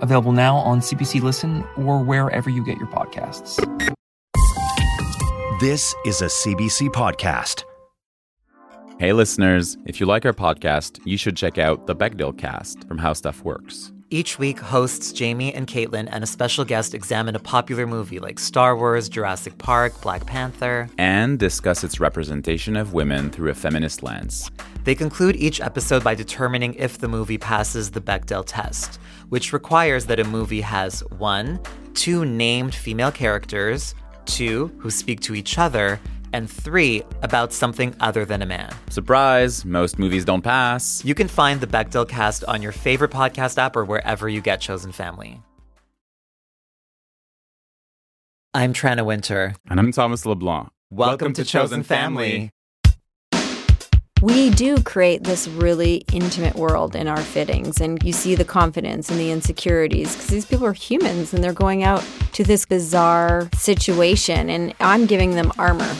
available now on CBC Listen or wherever you get your podcasts. This is a CBC podcast. Hey, listeners, if you like our podcast, you should check out the Bechdel cast from How Stuff Works. Each week, hosts Jamie and Caitlin and a special guest examine a popular movie like Star Wars, Jurassic Park, Black Panther, and discuss its representation of women through a feminist lens. They conclude each episode by determining if the movie passes the Bechdel test, which requires that a movie has one, two named female characters, two, who speak to each other, and three, about something other than a man. Surprise, most movies don't pass. You can find the Bechdel cast on your favorite podcast app or wherever you get Chosen Family. I'm Tranna Wintour. And I'm Thomas LeBlanc. Welcome, Welcome to, to, Chosen, Chosen Family. Family. We do create this really intimate world in our fittings, and you see the confidence and the insecurities because these people are humans and they're going out to this bizarre situation, and I'm giving them armor.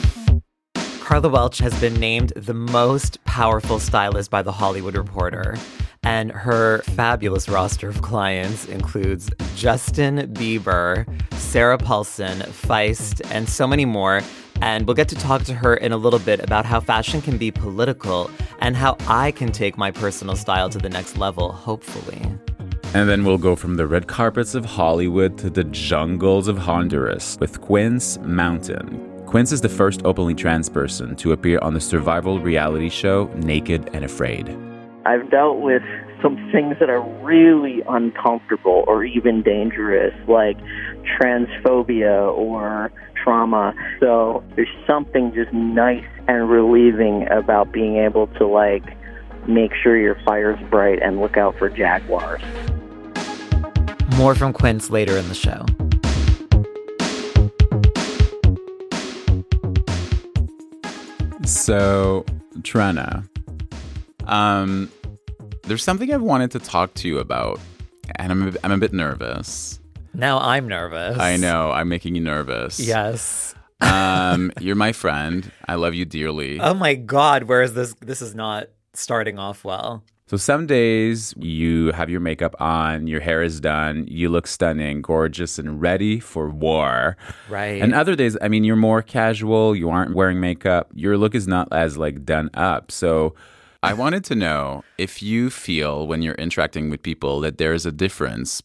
Karla Welch has been named the most powerful stylist by The Hollywood Reporter. And her fabulous roster of clients includes Justin Bieber, Sarah Paulson, Feist, and so many more. And we'll get to talk to her in a little bit about how fashion can be political and how I can take my personal style to the next level, hopefully. And then we'll go from the red carpets of Hollywood to the jungles of Honduras with Quince Mountain. Quince is the first openly trans person to appear on the survival reality show Naked and Afraid. I've dealt with some things that are really uncomfortable or even dangerous, like transphobia or trauma. So there's something just nice and relieving about being able to like make sure your fire's bright and look out for jaguars. More from Quince later in the show. So, Tranna, um, there's something I've wanted to talk to you about, and I'm a, I'm a bit nervous. Now I'm nervous. I know. I'm making you nervous. Yes. um, you're my friend. I love you dearly. Oh my God. Where is this? This is not starting off well. So some days you have your makeup on, your hair is done, you look stunning, gorgeous, and ready for war. Right. And other days, I mean, you're more casual, you aren't wearing makeup, your look is not as like done up. So I wanted to know if you feel when you're interacting with people that there's a difference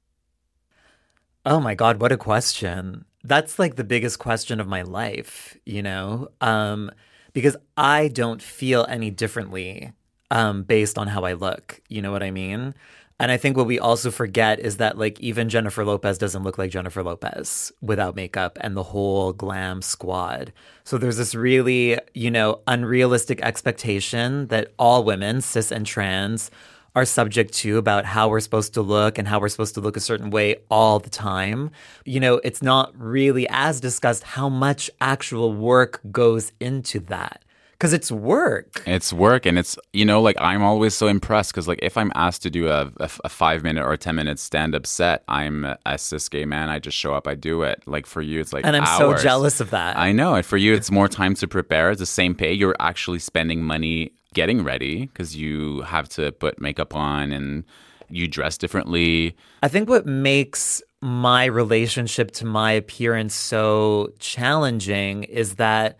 Oh my God, what a question. That's like the biggest question of my life, you know? Um, because I don't feel any differently um, based on how I look. You know what I mean? And I think what we also forget is that, like, even Jennifer Lopez doesn't look like Jennifer Lopez without makeup and the whole glam squad. So there's this really, you know, unrealistic expectation that all women, cis and trans, are subject to about how we're supposed to look and how we're supposed to look a certain way all the time. You know, it's not really as discussed how much actual work goes into that because it's work. It's work, and it's you know like I'm always so impressed because like if I'm asked to do a, a, a five minute or a ten minute stand up set, I'm a cis gay man. I just show up, I do it. Like for you, it's like and I'm hours. so jealous of that. I know, and for you, it's more time to prepare. It's the same pay. You're actually spending money getting ready because you have to put makeup on and you dress differently. I think what makes my relationship to my appearance so challenging is that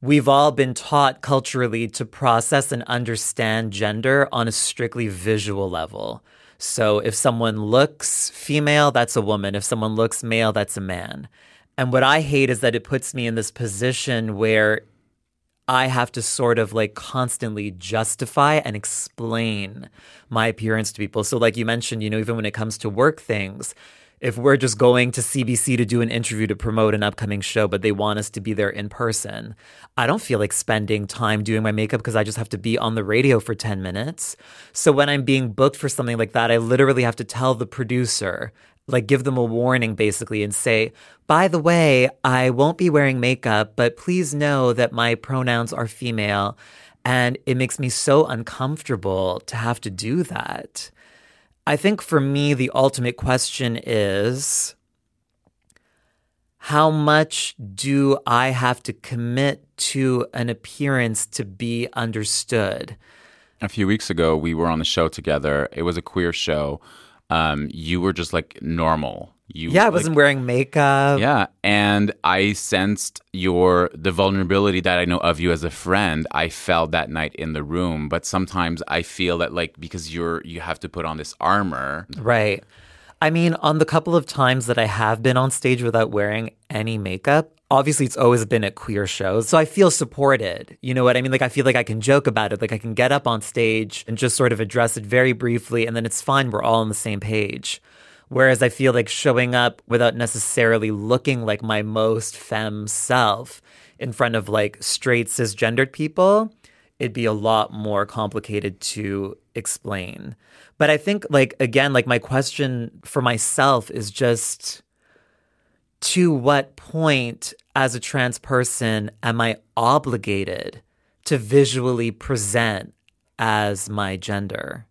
we've all been taught culturally to process and understand gender on a strictly visual level. So if someone looks female, that's a woman. If someone looks male, that's a man. And what I hate is that it puts me in this position where I have to sort of like constantly justify and explain my appearance to people. So, like you mentioned, you know, even when it comes to work things, if we're just going to CBC to do an interview to promote an upcoming show, but they want us to be there in person, I don't feel like spending time doing my makeup because I just have to be on the radio for 10 minutes. So when I'm being booked for something like that, I literally have to tell the producer like give them a warning basically and say, by the way, I won't be wearing makeup, but please know that my pronouns are female. And it makes me so uncomfortable to have to do that. I think for me, the ultimate question is how much do I have to commit to an appearance to be understood? A few weeks ago, we were on the show together. It was a queer show. Um, you were just like normal. You, yeah, I wasn't like, wearing makeup. Yeah, and I sensed your the vulnerability that I know of you as a friend. I felt that night in the room, but sometimes I feel that like because you're you have to put on this armor. Right. I mean, on the couple of times that I have been on stage without wearing any makeup, obviously it's always been at queer shows. So I feel supported. You know what I mean? Like I feel like I can joke about it. Like I can get up on stage and just sort of address it very briefly and then it's fine. We're all on the same page. Whereas I feel like showing up without necessarily looking like my most femme self in front of like straight cisgendered people, it'd be a lot more complicated to explain. But I think like again, like my question for myself is just to what point as a trans person am I obligated to visually present as my gender?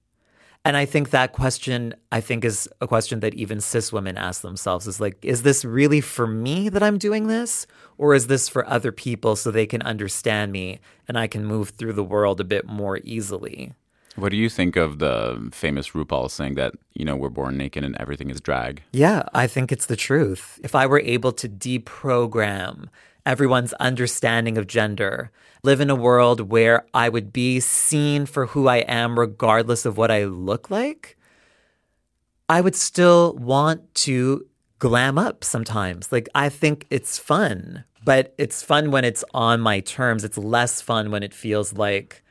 And I think that question, I think, is a question that even cis women ask themselves is like, is this really for me that I'm doing this? Or is this for other people so they can understand me and I can move through the world a bit more easily? What do you think of the famous RuPaul saying that, you know, we're born naked and everything is drag? Yeah, I think it's the truth. If I were able to deprogram everyone's understanding of gender, live in a world where I would be seen for who I am, regardless of what I look like, I would still want to glam up sometimes. Like, I think it's fun, but it's fun when it's on my terms. It's less fun when it feels like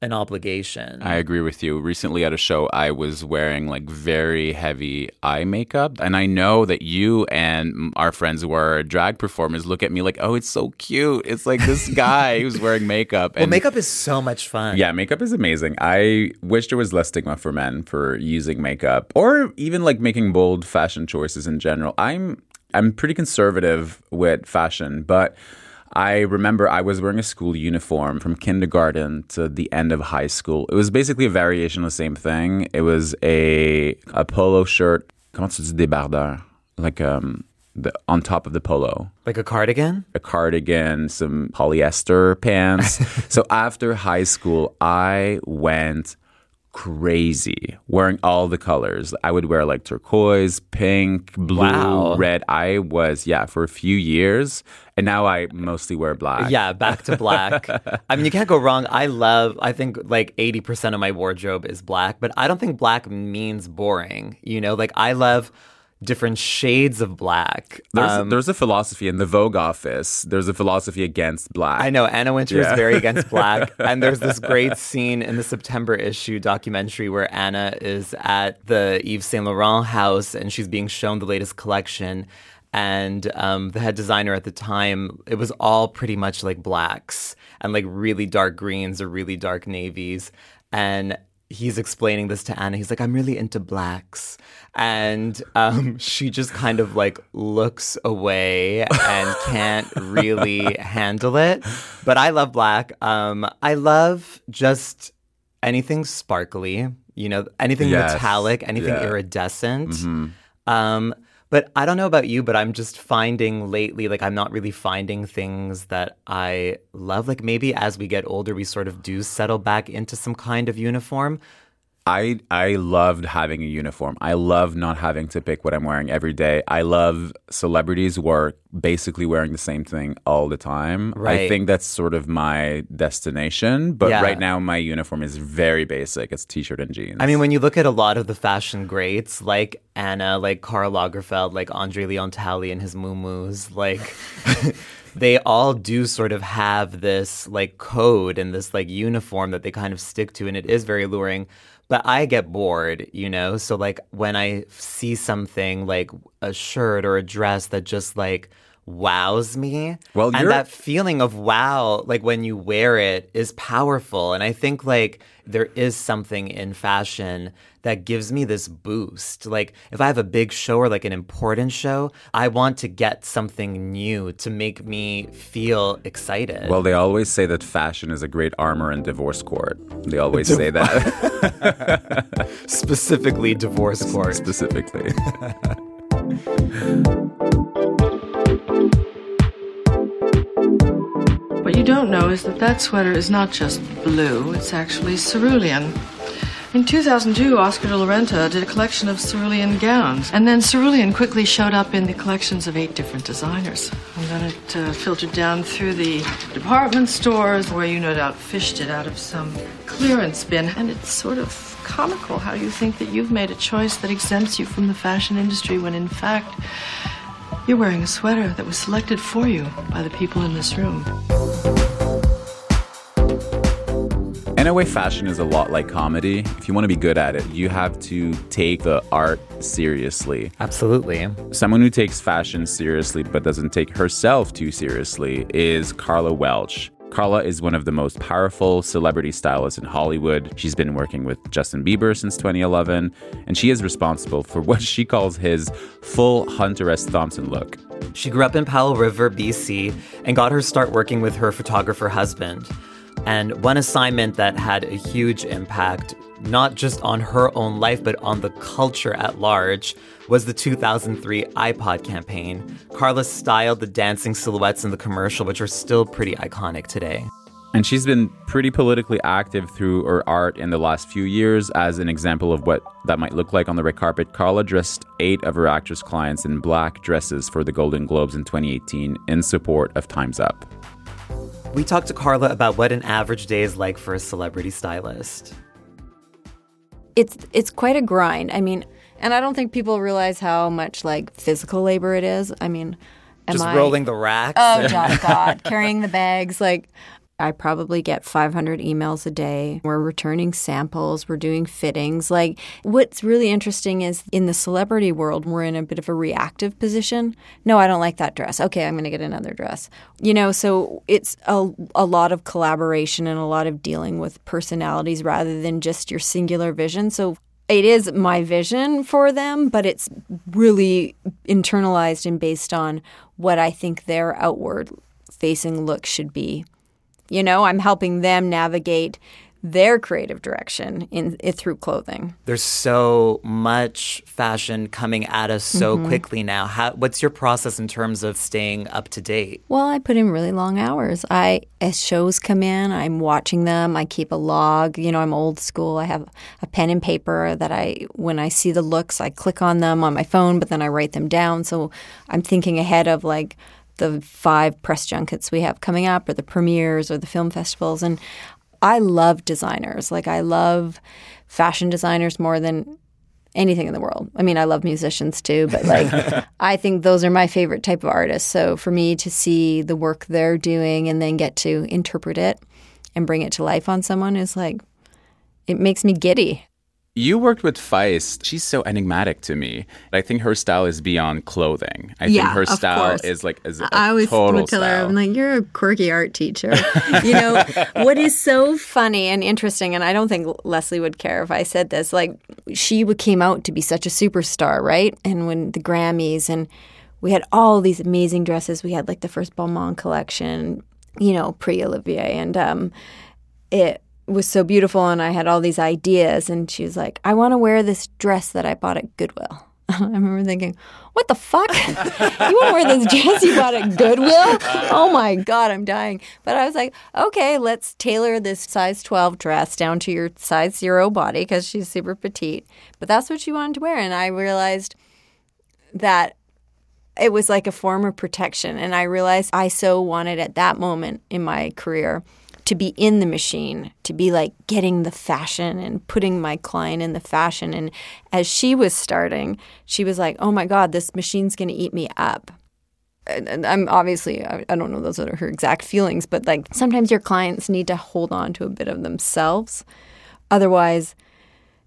an obligation. I agree with you. Recently at a show, I was wearing like very heavy eye makeup. And I know that you and our friends who are drag performers look at me like, oh, it's so cute. It's like this guy who's wearing makeup. And well, makeup is so much fun. Yeah, makeup is amazing. I wish there was less stigma for men for using makeup or even like making bold fashion choices in general. I'm I'm pretty conservative with fashion, but I remember I was wearing a school uniform from kindergarten to the end of high school. It was basically a variation of the same thing. It was a a polo shirt. Comment tu dis débardeur? Like um the, on top of the polo. Like a cardigan? A cardigan, some polyester pants. so after high school, I went crazy wearing all the colors. I would wear like turquoise, pink, blue, wow. red. I was, yeah, for a few years. And now I mostly wear black. Yeah, back to black. I mean, you can't go wrong. I love, I think like 80% of my wardrobe is black, but I don't think black means boring. You know, like I love different shades of black. There's, um, there's a philosophy in the Vogue office. There's a philosophy against black. I know Anna Wintour yeah. is very against black, and there's this great scene in the September issue documentary where Anna is at the Yves Saint Laurent house and she's being shown the latest collection. And um, the head designer at the time, it was all pretty much like blacks and like really dark greens or really dark navies. And he's explaining this to Anna. He's like, I'm really into blacks. And um, she just kind of like looks away and can't really handle it. But I love black. Um, I love just anything sparkly, you know, anything yes. metallic, anything yeah. iridescent. Mm-hmm. Um, but I don't know about you, but I'm just finding lately, like, I'm not really finding things that I love. Like, maybe as we get older, we sort of do settle back into some kind of uniform. I I loved having a uniform. I love not having to pick what I'm wearing every day. I love celebrities who are basically wearing the same thing all the time. Right. I think that's sort of my destination. But yeah. right now my uniform is very basic. It's t-shirt and jeans. I mean, when you look at a lot of the fashion greats like Anna, like Karl Lagerfeld, like Andre Leon Talley and his muumuus, like they all do sort of have this like code and this like uniform that they kind of stick to and it is very alluring but I get bored, you know? So, like, when I see something like a shirt or a dress that just like wows me. Well, and that feeling of wow, like when you wear it, is powerful. And I think like there is something in fashion that gives me this boost. Like if I have a big show or like an important show, I want to get something new to make me feel excited. Well, they always say that fashion is a great armor in divorce court. They always say that. specifically divorce court. Specifically. you don't know is that that sweater is not just blue, it's actually cerulean. In 2002, Oscar de la Renta did a collection of cerulean gowns, and then cerulean quickly showed up in the collections of eight different designers. And then it uh, filtered down through the department stores, where you no doubt fished it out of some clearance bin. And it's sort of comical how you think that you've made a choice that exempts you from the fashion industry when, in fact, you're wearing a sweater that was selected for you by the people in this room. In a way, fashion is a lot like comedy. If you want to be good at it, you have to take the art seriously. Absolutely. Someone who takes fashion seriously but doesn't take herself too seriously is Karla Welch. Karla is one of the most powerful celebrity stylists in Hollywood. She's been working with Justin Bieber since 2011, and she is responsible for what she calls his full Hunter S. Thompson look. She grew up in Powell River, BC, and got her start working with her photographer husband. And one assignment that had a huge impact, not just on her own life, but on the culture at large, was the 2003 iPod campaign. Karla styled the dancing silhouettes in the commercial, which are still pretty iconic today. And she's been pretty politically active through her art in the last few years. As an example of what that might look like on the red carpet, Karla dressed eight of her actress clients in black dresses for the Golden Globes in 2018 in support of Time's Up. We talked to Karla about what an average day is like for a celebrity stylist. It's it's quite a grind. I mean, and I don't think people realize how much like physical labor it is. I mean, am Just I, rolling the racks. Oh God, God, carrying the bags. Like, I probably get 500 emails a day. We're returning samples. We're doing fittings. Like, what's really interesting is in the celebrity world, we're in a bit of a reactive position. No, I don't like that dress. Okay, I'm going to get another dress. You know, so it's a, a lot of collaboration and a lot of dealing with personalities rather than just your singular vision. So it is my vision for them, but it's really internalized and based on what I think their outward facing look should be. You know, I'm helping them navigate their creative direction in, in through clothing. There's so much fashion coming at us so Mhm. quickly now. How, what's your process in terms of staying up to date? Well, I put in really long hours. I as shows come in, I'm watching them. I keep a log. You know, I'm old school. I have a pen and paper that I when I see the looks, I click on them on my phone, but then I write them down. So I'm thinking ahead of like the five press junkets we have coming up or the premieres or the film festivals and I love designers. Like I love fashion designers more than anything in the world. I mean, I love musicians too, but like I think those are my favorite type of artists. So for me to see the work they're doing and then get to interpret it and bring it to life on someone is like it makes me giddy. You worked with Feist. She's so enigmatic to me. I think her style is beyond clothing. I Yeah, think her style course. is like is a I always total would tell her, style. I'm like, you're a quirky art teacher. you know, what is so funny and interesting, and I don't think Leslie would care if I said this, like, she came out to be such a superstar, right? And when the Grammys, and we had all these amazing dresses. We had like the first Balmain collection, you know, pre Olivier, and um, it was so beautiful. And I had all these ideas, and she was like, I want to wear this dress that I bought at Goodwill. I remember thinking, what the fuck? you want to wear this dress you bought at Goodwill? Oh my God, I'm dying. But I was like, okay, let's tailor this size 12 dress down to your size zero body because she's super petite. But that's what she wanted to wear. And I realized that it was like a form of protection. And I realized I so wanted at that moment in my career to be in the machine, to be like getting the fashion and putting my client in the fashion. And as she was starting, she was like, oh my God, this machine's going to eat me up. And I'm obviously, I I don't know those are her exact feelings, but like sometimes your clients need to hold on to a bit of themselves. Otherwise,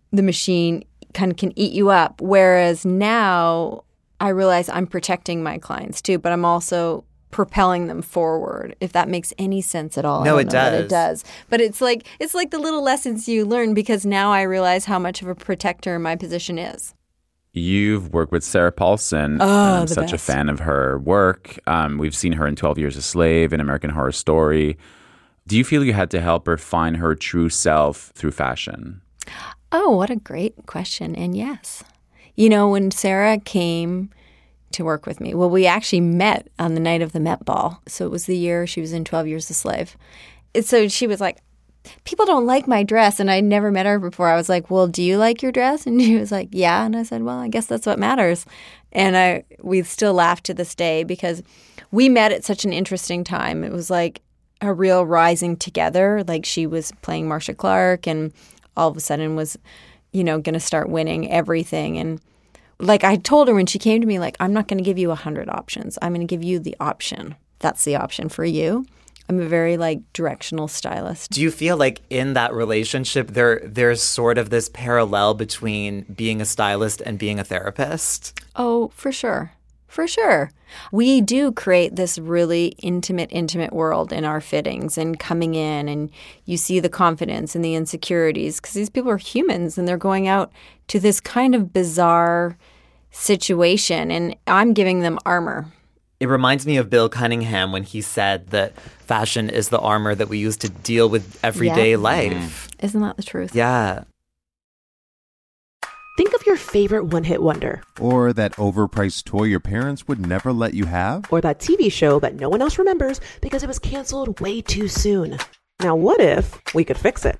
the machine kind of can eat you up. Whereas now, I realize I'm protecting my clients too, but I'm also propelling them forward if that makes any sense at all No, it don't know that does. it does but it's like it's like the little lessons you learn because now i realize how much of a protector my position is You've worked with Sarah Paulson. Oh, and I'm the such a fan of her work. Um, we've seen her in 12 Years a Slave and American Horror Story. Do you feel you had to help her find her true self through fashion? Oh, what a great question. And yes. You know, when Sarah came to work with me, well, we actually met on the night of the Met Ball. So it was the year she was in 12 Years a Slave. And so she was like, People don't like my dress. And I'd never met her before. I was like, Well, do you like your dress? And she was like, Yeah. And I said, Well, I guess that's what matters. And I we still laugh to this day because we met at such an interesting time. It was like a real rising together. Like she was playing Marcia Clark and all of a sudden was, you know, going to start winning everything. And like I told her when she came to me, like, I'm not going to give you a hundred options. I'm going to give you the option. That's the option for you. I'm a very like directional stylist. Do you feel like in that relationship there there's sort of this parallel between being a stylist and being a therapist? Oh, for sure. For sure. We do create this really intimate, intimate world in our fittings and coming in, and you see the confidence and the insecurities because these people are humans and they're going out to this kind of bizarre situation, and I'm giving them armor. It reminds me of Bill Cunningham when he said that fashion is the armor that we use to deal with everyday Yeah. life. Mm. Isn't that the truth? Yeah. Think of your favorite one hit wonder, Or that overpriced toy your parents would never let you have? or that TV show that no one else remembers because it was canceled way too soon. Now, what if we could fix it?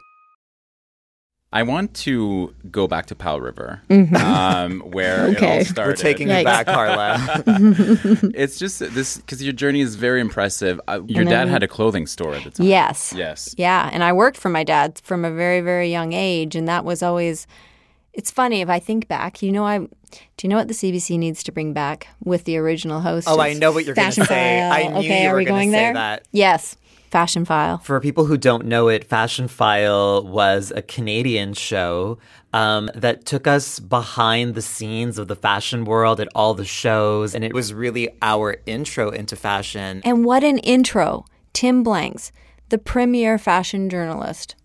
I want to go back to Powell River, Mhm. um, where it all We're started. We're taking you back, Karla. it's just this because your journey is very impressive. Uh, your And dad had a clothing store at the time. Yes. Yes. Yeah. And I worked for my dad from a very, very young age. And that was always, it's funny if I think back, you know, I, do you know what the CBC needs to bring back with the original host? Oh, I know what you're gonna Fashion say. I knew okay, you are were we gonna say there? that. Yes. Fashion File. For people who don't know it, Fashion File was a Canadian show um, that took us behind the scenes of the fashion world at all the shows. And it was really our intro into fashion. And what an intro. Tim Blanks, the premier fashion journalist,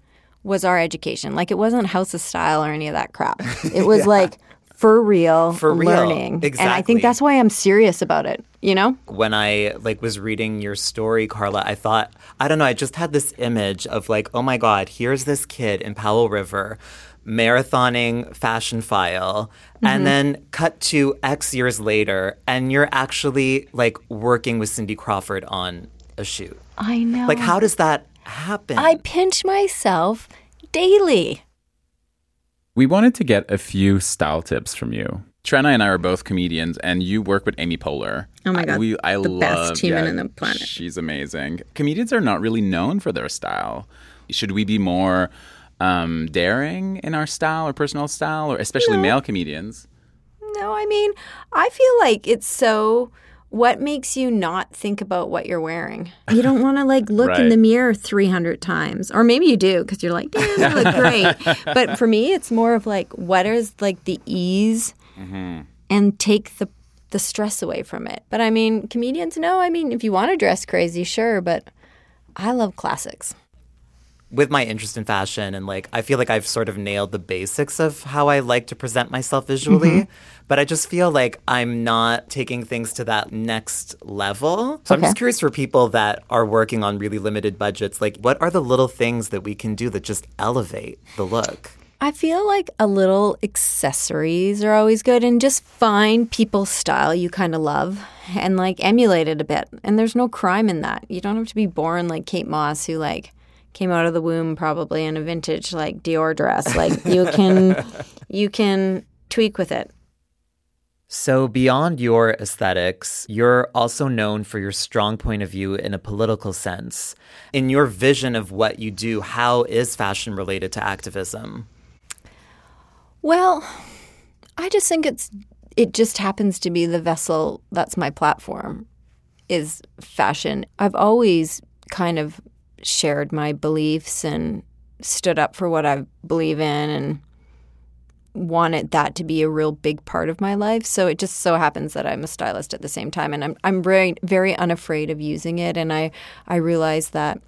was our education. Like it wasn't House of Style or any of that crap. It was Yeah. like for real For real. learning. And I think that's why I'm serious about it, you know? when I like was reading your story, Karla, I thought I don't know, I just had this image of like, oh my god, here's this kid in Powell River marathoning Fashion File, Mhm. and then cut to X years later, and you're actually like working with Cindy Crawford on a shoot. I know. Like, how does that happen? I pinch myself daily. We wanted to get a few style tips from you. Tranna and I are both comedians, and you work with Amy Poehler. Oh my I- God, we, I the best love, human yeah, on the planet. She's amazing. Comedians are not really known for their style. Should we be more um, daring in our style or personal style, or especially No. male comedians? No, I mean, I feel like it's so. What makes you not think about what you're wearing? You don't want to like look in the mirror 300 times. Or maybe you do because you're like, damn, I look great. but for me, it's more of like, what is like the ease Mm-hmm. and take the the stress away from it. But I mean, comedians know. I mean, if you want to dress crazy, sure, but I love classics. With my interest in fashion and like I feel like I've sort of nailed the basics of how I like to present myself visually, Mhm. but I just feel like I'm not taking things to that next level. So I'm just curious for people that are working on really limited budgets, like what are the little things that we can do that just elevate the look? I feel like a little accessories are always good and just find people's style you kind of love and like emulate it a bit. And there's no crime in that. You don't have to be born like Kate Moss who like came out of the womb probably in a vintage like Dior dress. Like you can you can tweak with it. So, beyond your aesthetics, you're also known for your strong point of view in a political sense. In your vision of what you do, how is fashion related to activism? Well, I just think it's it just happens to be the vessel that's my platform is fashion. I've always kind of shared my beliefs and stood up for what I believe in and wanted that to be a real big part of my life. So it just so happens that I'm a stylist at the same time and I'm I'm very very unafraid of using it and I I realize that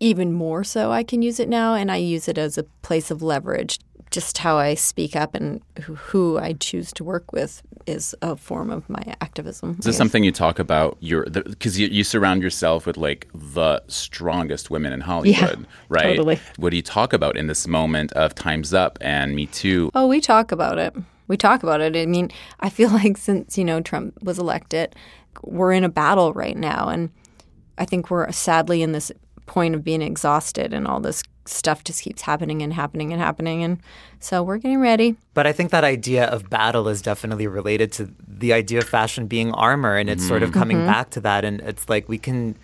even more so I can use it now and I use it as a place of leverage. Just how I speak up and who I choose to work with is a form of my activism. Is this something you talk about? Your because you, you surround yourself with like the strongest women in Hollywood, Yeah, right? totally. What do you talk about in this moment of Times Up and Me Too? Oh, we talk about it. We talk about it. I mean, I feel like since, you know, Trump was elected, we're in a battle right now. And I think we're sadly in this point of being exhausted and all this stuff just keeps happening and happening and happening. And so we're getting ready. But I think that idea of battle is definitely related to the idea of fashion being armor, and it's sort of coming Mhm. back to that. And it's like we can,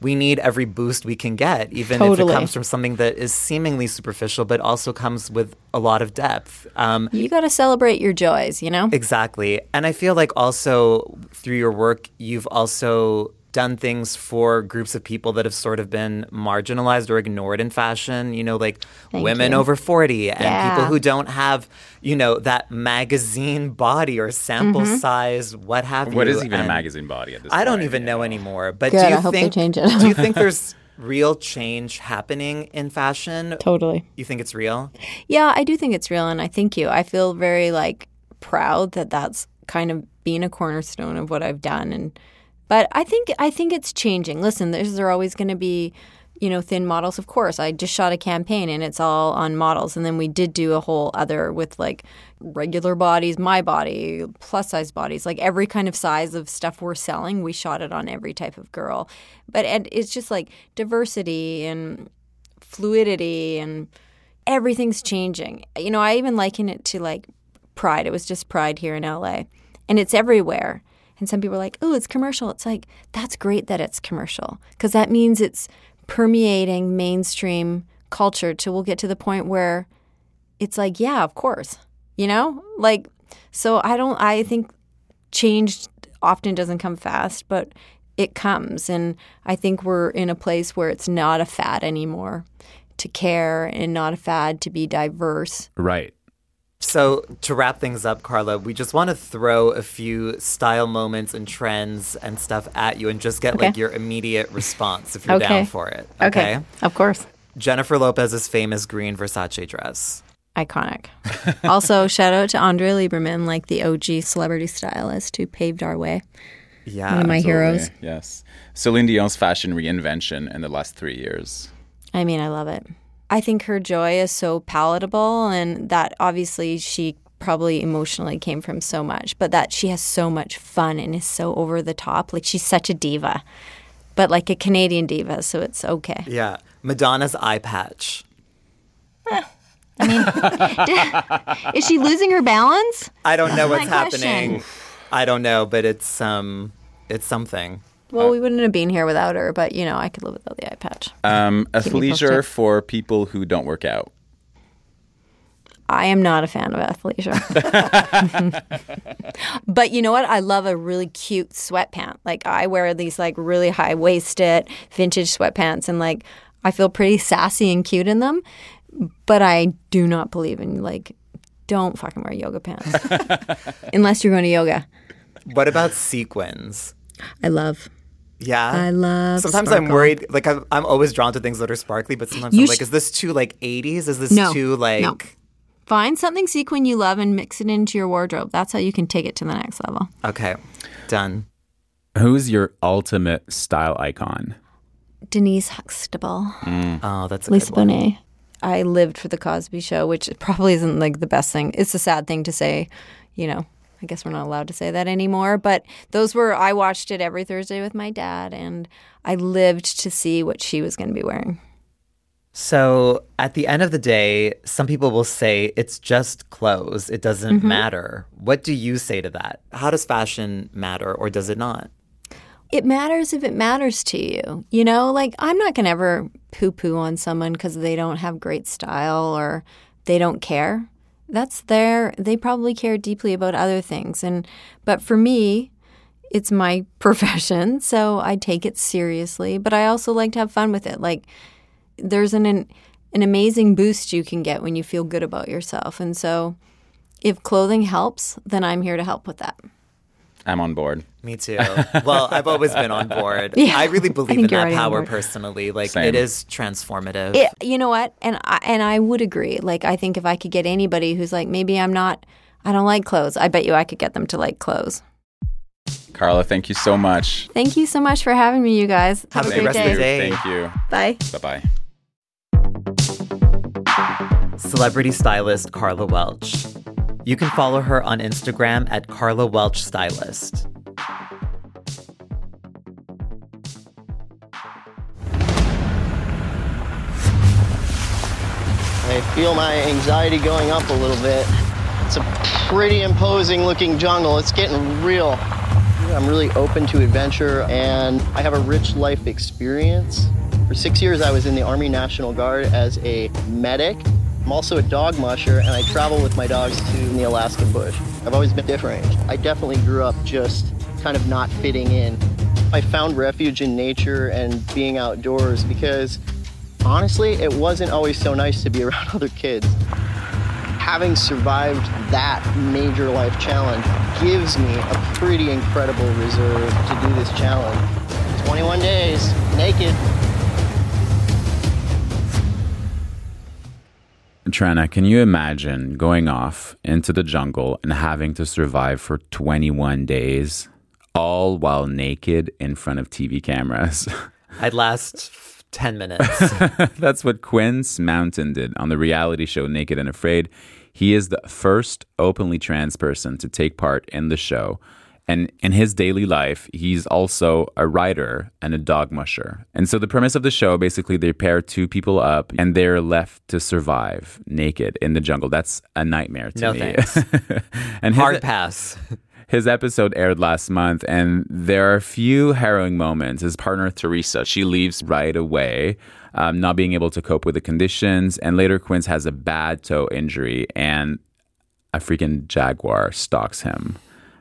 we need every boost we can get, even if it comes from something that is seemingly superficial, but also comes with a lot of depth. Um, You got to celebrate your joys, you know? Exactly. And I feel like also through your work, you've also done things for groups of people that have sort of been marginalized or ignored in fashion, you know, like Thank women you. over 40 and people who don't have, you know, that magazine body or sample Mhm. size, what have you. What is even a magazine body at this I don't point? even know anymore. But Good, do you I hope they think change it. do you think there's real change happening in fashion? Totally. You think it's real? Yeah, I do think it's real, and I thank you. I feel very like proud that that's kind of being a cornerstone of what I've done, and but I think I think it's changing. Listen, there's there always going to be you know thin models. Of course, I just shot a campaign, and it's all on models, and then we did do a whole other with like regular bodies, my body, plus size bodies, like every kind of size of stuff we're selling. We shot it on every type of girl, but and it's just like diversity and fluidity and everything's changing. You know, I even liken it to like Pride. It was just Pride here in LA, and it's everywhere. And some people are like, "Oh, it's commercial." It's like that's great that it's commercial because that means it's permeating mainstream culture till we'll get to the point where it's like, yeah, of course, you know, like. So I don't. I think change often doesn't come fast, but it comes, and I think we're in a place where it's not a fad anymore to care and not a fad to be diverse. Right. So, to wrap things up, Karla, we just want to throw a few style moments and trends and stuff at you and just get like your immediate response if you're Okay. down for it. Okay. Of course. Jennifer Lopez's famous green Versace dress. Iconic. also, shout out to Andrea Lieberman, like the OG celebrity stylist who paved our way. Yeah. One of my Absolutely, heroes. Yes. Celine Dion's fashion reinvention in the last three years. I mean, I love it. I think her joy is so palatable, and that obviously she probably emotionally came from so much, but that she has so much fun and is so over the top. Like, she's such a diva, but like a Canadian diva, so it's okay. Yeah. Madonna's eye patch. Eh. I mean, is she losing her balance? I don't know what's happening. I don't know, but it's um it's something. Well, we wouldn't have been here without her, but you know, I could live without the eye patch. Um, Keep me athleisure for people who don't work out. I am not a fan of athleisure. but you know what? I love a really cute sweatpant. Like I wear these like really high waisted vintage sweatpants and like I feel pretty sassy and cute in them. But I do not believe in like don't fucking wear yoga pants. Unless you're going to yoga. What about sequins? I love. Yeah. I love Sometimes I'm worried. Like I'm, I'm always drawn to things that are sparkly, but sometimes You I'm sh- like, is this too like 80s? Is this No. too like? No. Find something sequin you love and mix it into your wardrobe. That's how you can take it to the next level. Okay, done. Who's your ultimate style icon? Denise Huxtable. Mm. Oh, that's a Lisa good one. Bonet. I lived for the Cosby Show, which probably isn't like the best thing. It's a sad thing to say, you know. I guess we're not allowed to say that anymore. But those were I watched it every Thursday with my dad, and I lived to see what she was going to be wearing. So at the end of the day, some people will say it's just clothes. It doesn't Mhm. matter. What do you say to that? How does fashion matter or does it not? It matters if it matters to you. You know, like I'm not going to ever poo poo on someone because they don't have great style or they don't care. That's there. they probably care deeply about other things. And, but for me, it's my profession. So I take it seriously, but I also like to have fun with it. Like there's an, an, an amazing boost you can get when you feel good about yourself. And so if clothing helps, then I'm here to help with that. I'm on board. Me too. Well, I've always been on board. Yeah, I really believe think in that power personally. Like Same. it is transformative. It, you know what? And I, and I would agree. Like I think if I could get anybody who's like maybe I'm not I don't like clothes. I bet you I could get them to like clothes. Karla, thank you so much. Thank you so much for having me, you guys. Have, a Thank great you. day. Thank you. Bye. Bye bye. Celebrity stylist Karla Welch. You can follow her on Instagram at Karla Welch Stylist. I feel my anxiety going up a little bit. It's a pretty imposing looking jungle. It's getting real. I'm really open to adventure and I have a rich life experience. For six years, I was in the Army National Guard as a medic. I'm also a dog musher and I travel with my dogs to the Alaskan bush. I've always been different. I definitely grew up just kind of not fitting in. I found refuge in nature and being outdoors because honestly, it wasn't always so nice to be around other kids. Having survived that major life challenge gives me a pretty incredible reserve to do this challenge. 21 days, naked. Tranna, can you imagine going off into the jungle and having to survive for 21 days, all while naked in front of TV cameras? I'd last 10 minutes. That's what Quince Mountain did on the reality show Naked and Afraid. He is the first openly trans person to take part in the show. And in his daily life, he's also a writer and a dog musher. And so the premise of the show basically they pair two people up and they're left to survive naked in the jungle. That's a nightmare to No me. thanks. and Hard his, pass. his episode aired last month, and there are a few harrowing moments. His partner, Teresa, she leaves right away, um, not being able to cope with the conditions. And later, Quince has a bad toe injury, and a freaking jaguar stalks him.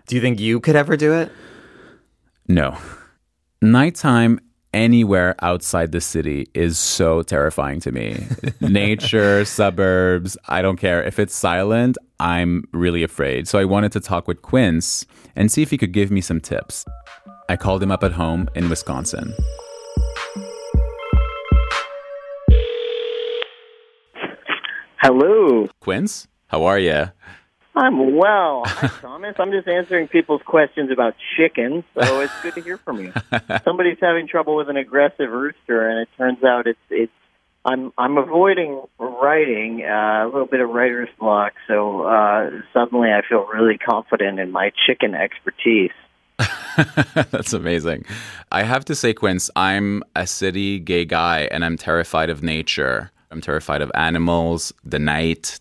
Do you think you could ever do it? No. Nighttime anywhere outside the city is so terrifying to me. Nature, suburbs, I don't care. If it's silent, I'm really afraid. So I wanted to talk with Quince and see if he could give me some tips. I called him up at home in Wisconsin. Hello. Quince, how are you? I'm well. Hi, Thomas. I'm just answering people's questions about chickens, so it's good to hear from you. Somebody's having trouble with an aggressive rooster, and it turns out it's it's. I'm I'm avoiding writing uh, a little bit of writer's block, so uh, suddenly I feel really confident in my chicken expertise. That's amazing. I have to say, Quince, I'm a city gay guy and I'm terrified of nature. I'm terrified of animals, the night.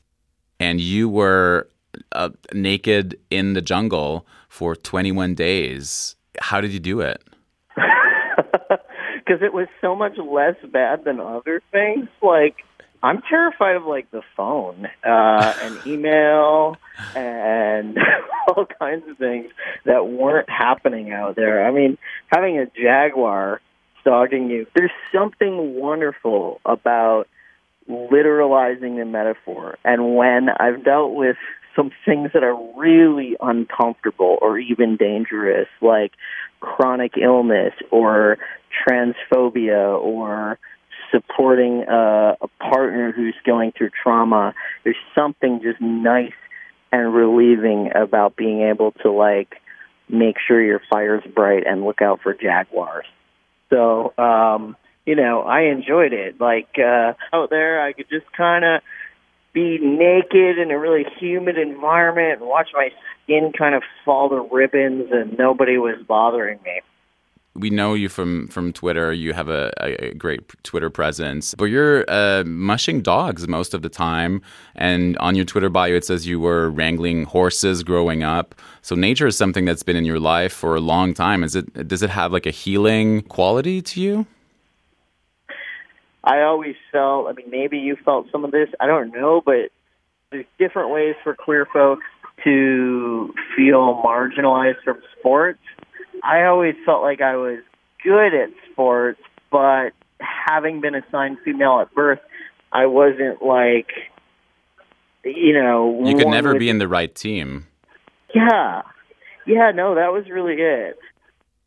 And you were uh, naked in the jungle for 21 days. How did you do it? because it was so much less bad than other things. Like I'm terrified of like the phone uh, and email and all kinds of things that weren't happening out there. I mean, having a jaguar stalking you. There's something wonderful about literalizing the metaphor. And when I've dealt with some things that are really uncomfortable or even dangerous, like chronic illness or transphobia or supporting a, a partner who's going through trauma, there's something just nice and relieving about being able to like make sure your fire's bright and look out for jaguars. So, um, you know, I enjoyed it. Like uh out there I could just kind of be naked in a really humid environment and watch my skin kind of fall to ribbons and nobody was bothering me. we know you from from Twitter. You have a, a great Twitter presence, but you're uh, mushing dogs most of the time. And on your Twitter bio, it says you were wrangling horses growing up. So nature is something that's been in your life for a long time. Is it? Does it have like a healing quality to you? I always felt. I mean, maybe you felt some of this. I don't know, but there's different ways for queer folks to feel marginalized from sports. I always felt like I was good at sports, but having been assigned female at birth, I wasn't like, you know, you could never with- be in the right team. Yeah, yeah, no, that was really it.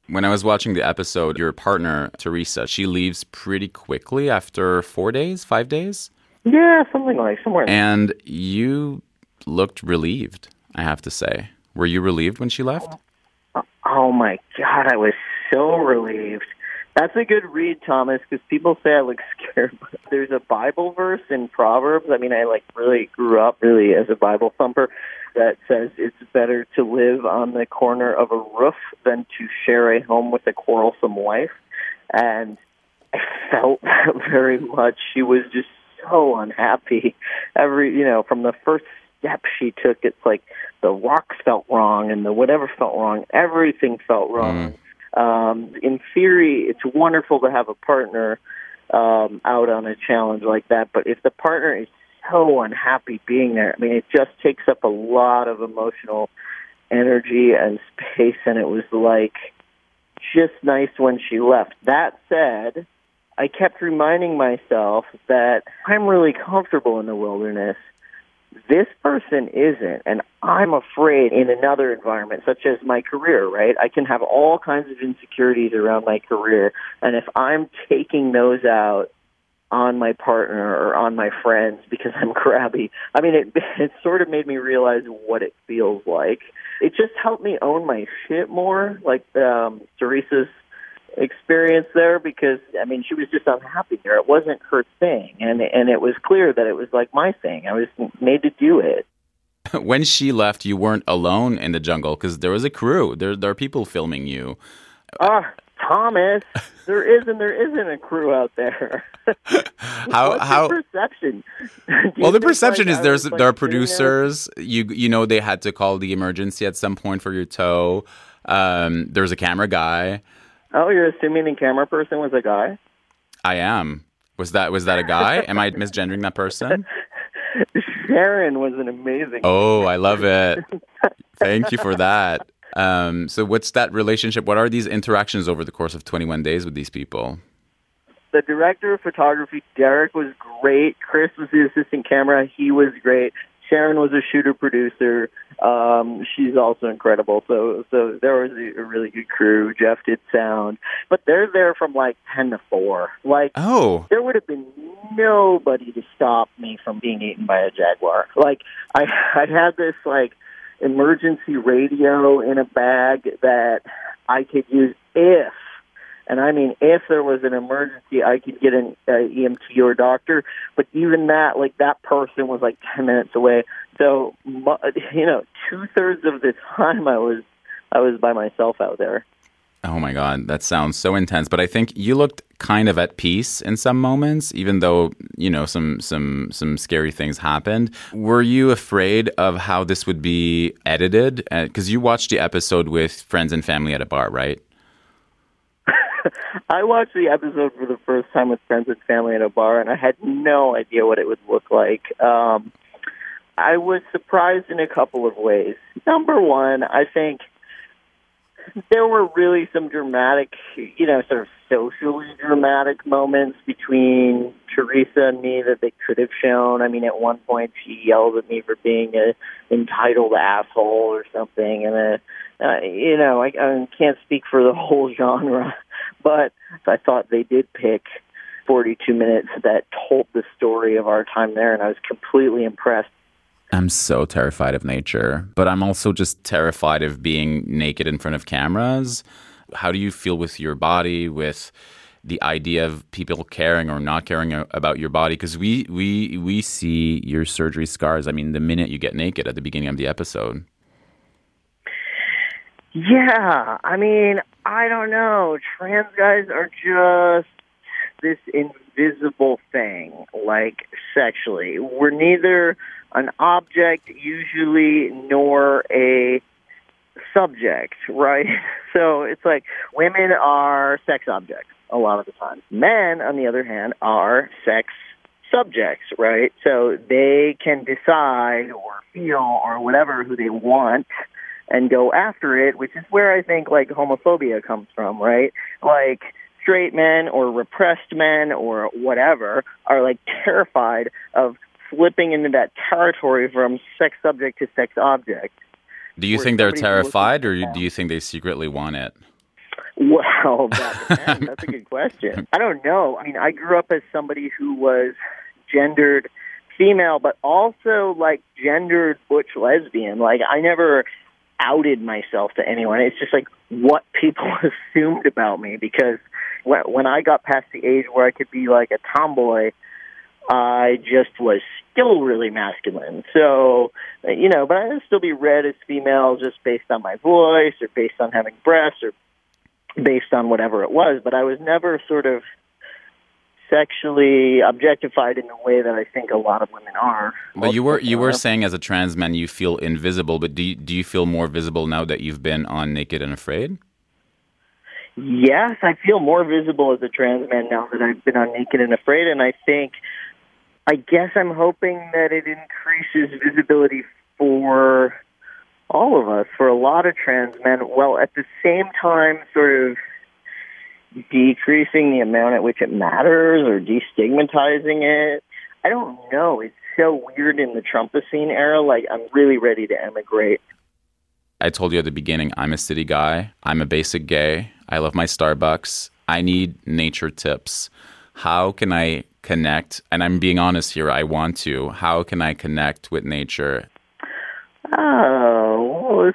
When I was watching the episode, your partner Teresa, she leaves pretty quickly after four days, five days, Yeah, something like somewhere. and you looked relieved. I have to say, were you relieved when she left? Oh, oh my god, I was so relieved. That's a good read, Thomas, because people say I look scared. But there's a Bible verse in Proverbs. I mean, I like really grew up really as a Bible thumper that says it's better to live on the corner of a roof than to share a home with a quarrelsome wife. And I felt that very much. She was just so unhappy. Every, you know, from the first step she took, it's like the rocks felt wrong and the whatever felt wrong. Everything felt wrong. Um, in theory, it's wonderful to have a partner um, out on a challenge like that. But if the partner is so unhappy being there, I mean, it just takes up a lot of emotional energy and space. And it was like just nice when she left. That said, I kept reminding myself that I'm really comfortable in the wilderness. This person isn't, and I'm afraid in another environment, such as my career, right? I can have all kinds of insecurities around my career, and if I'm taking those out on my partner or on my friends because I'm crabby, I mean, it, it sort of made me realize what it feels like. It just helped me own my shit more, like um, Teresa's experience there because I mean she was just unhappy there. It wasn't her thing, and and it was clear that it was like my thing. I was made to do it. when she left, you weren't alone in the jungle because there was a crew. There, there are people filming you. Ah, Thomas, there is and there isn't a crew out there. How What's how? the perception? Well, the perception like, is there's like, there are producers. You you know they had to call the emergency at some point for your toe. Um, there's a camera guy. Oh, you're assuming the camera person was a guy? I am. Was that was that a guy? Am I misgendering that person? Sharon was an amazing. Oh, I love it. Thank you for that. Um, so what's that relationship? What are these interactions over the course of 21 days with these people? the director of photography, Derek, was great. Chris was the assistant camera. He was great. Sharon was a shooter producer. Um, she's also incredible. So, so there was a, a really good crew. Jeff did sound, but they're there from like ten to four. Like, Oh. there would have been nobody to stop me from being eaten by a jaguar. Like, I, I had this like emergency radio in a bag that I could use if and I mean, if there was an emergency, I could get an uh, EMT or doctor. But even that, like that person was like ten minutes away. So, you know, two thirds of the time I was I was by myself out there. Oh my God, that sounds so intense. But I think you looked kind of at peace in some moments, even though you know some some some scary things happened. Were you afraid of how this would be edited? Because you watched the episode with friends and family at a bar, right? I watched the episode for the first time with friends and family at a bar, and I had no idea what it would look like. Um, I was surprised in a couple of ways. Number one, I think there were really some dramatic, you know, sort of socially dramatic moments between Teresa and me that they could have shown. I mean, at one point she yelled at me for being a entitled asshole or something, and uh, uh, you know, I, I can't speak for the whole genre, but I thought they did pick 42 minutes that told the story of our time there, and I was completely impressed. I'm so terrified of nature, but I'm also just terrified of being naked in front of cameras. How do you feel with your body, with the idea of people caring or not caring about your body? Because we, we, we see your surgery scars. I mean, the minute you get naked at the beginning of the episode. Yeah, I mean, I don't know. Trans guys are just this invisible thing, like sexually. We're neither an object usually nor a subject, right? So it's like women are sex objects a lot of the time. Men, on the other hand, are sex subjects, right? So they can decide or feel or whatever who they want and go after it, which is where I think like homophobia comes from, right? Like straight men or repressed men or whatever are like terrified of slipping into that territory from sex subject to sex object. Do you think they're terrified, or do you think they secretly want it? Well, that. That's a good question. I don't know. I mean, I grew up as somebody who was gendered female, but also like gendered butch lesbian. Like, I never outed myself to anyone. It's just like what people assumed about me because when, when I got past the age where I could be like a tomboy, I just was still really masculine. So, you know, but I would still be read as female just based on my voice or based on having breasts or based on whatever it was. But I was never sort of sexually objectified in the way that I think a lot of women are. But you were you were saying as a trans man you feel invisible, but do you, do you feel more visible now that you've been on Naked and Afraid? Yes, I feel more visible as a trans man now that I've been on Naked and Afraid, and I think I guess I'm hoping that it increases visibility for all of us, for a lot of trans men, while at the same time sort of decreasing the amount at which it matters or destigmatizing it. I don't know. It's so weird in the Trumpocene era. Like, I'm really ready to emigrate. I told you at the beginning, I'm a city guy. I'm a basic gay. I love my Starbucks. I need nature tips. How can I connect? And I'm being honest here, I want to. How can I connect with nature? Oh,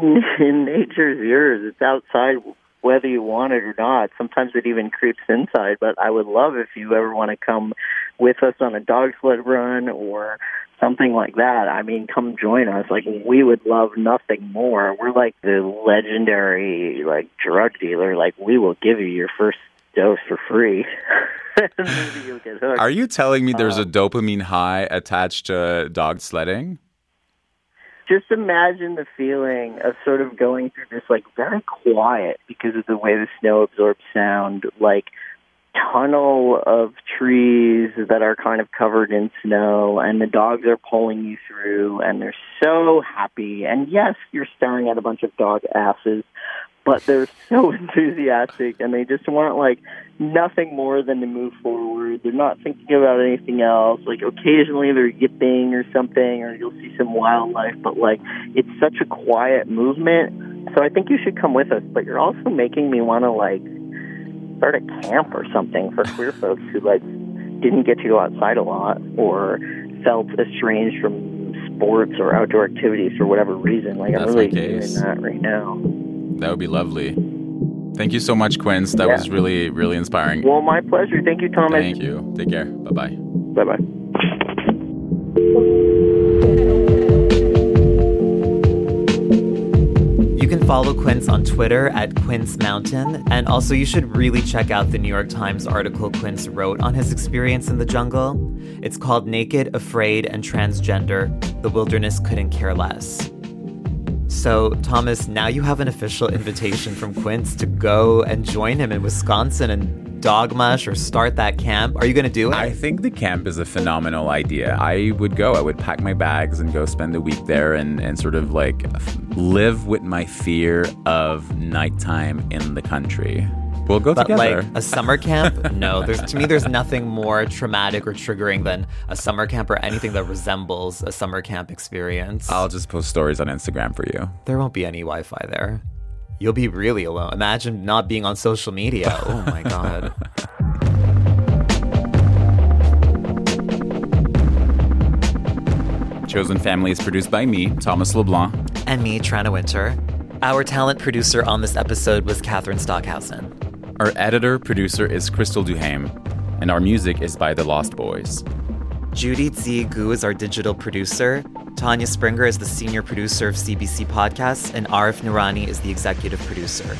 well, nature's yours. It's outside whether you want it or not. Sometimes it even creeps inside. But I would love if you ever want to come with us on a dog sled run or something like that. I mean, come join us. Like we would love nothing more. We're like the legendary like drug dealer. Like we will give you your first dose for free. Maybe you'll get hooked. Are you telling me there's Uh, a dopamine high attached to dog sledding? just imagine the feeling of sort of going through this like very quiet because of the way the snow absorbs sound like tunnel of trees that are kind of covered in snow and the dogs are pulling you through and they're so happy and yes you're staring at a bunch of dog asses but they're so enthusiastic and they just want like nothing more than to move forward. They're not thinking about anything else. Like occasionally they're yipping or something or you'll see some wildlife, but like it's such a quiet movement. So I think you should come with us, but you're also making me want to like start a camp or something for queer folks who like didn't get to go outside a lot or felt estranged from sports or outdoor activities for whatever reason. Like I'm really doing that right now. That would be lovely. Thank you so much, Quince. That Yeah. was really, really inspiring. Well, my pleasure. Thank you, Thomas. Thank you. Take care. Bye bye. Bye bye. You can follow Quince on Twitter at Quince Mountain, and also you should really check out the New York Times article Quince wrote on his experience in the jungle. It's called Naked, Afraid, and Transgender The Wilderness Couldn't Care Less. So, Thomas, now you have an official invitation from Quince to go and join him in Wisconsin and dogmush or start that camp. Are you going to do it? I think the camp is a phenomenal idea. I would go. I would pack my bags and go spend a week there and, and sort of like live with my fear of nighttime in the country. We'll go but together. like a summer camp, no. There's to me, there's nothing more traumatic or triggering than a summer camp or anything that resembles a summer camp experience. I'll just post stories on Instagram for you. There won't be any Wi-Fi there. You'll be really alone. Imagine not being on social media. Oh my god. Chosen Family is produced by me, Thomas LeBlanc. and me, Tranna Wintour. Our talent producer on this episode was Catherine Stockhausen. Our editor producer is Crystal Duhame, and our music is by The Lost Boys. Judy Z. Gu is our digital producer. Tanya Springer is the senior producer of CBC Podcasts, and Arif Nurani is the executive producer.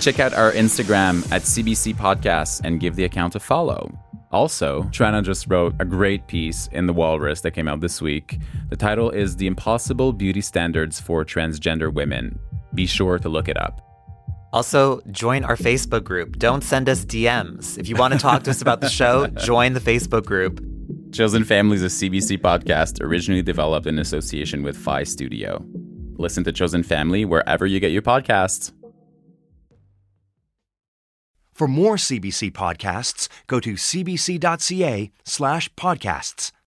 Check out our Instagram at CBC Podcasts and give the account a follow. Also, Tranna just wrote a great piece in The Walrus that came out this week. The title is The Impossible Beauty Standards for Transgender Women. Be sure to look it up. Also, join our Facebook group. Don't send us DMs. If you want to talk to us about the show, join the Facebook group. Chosen Family is a CBC podcast originally developed in association with Phi Studio. Listen to Chosen Family wherever you get your podcasts. For more CBC podcasts, go to cbc.ca slash podcasts.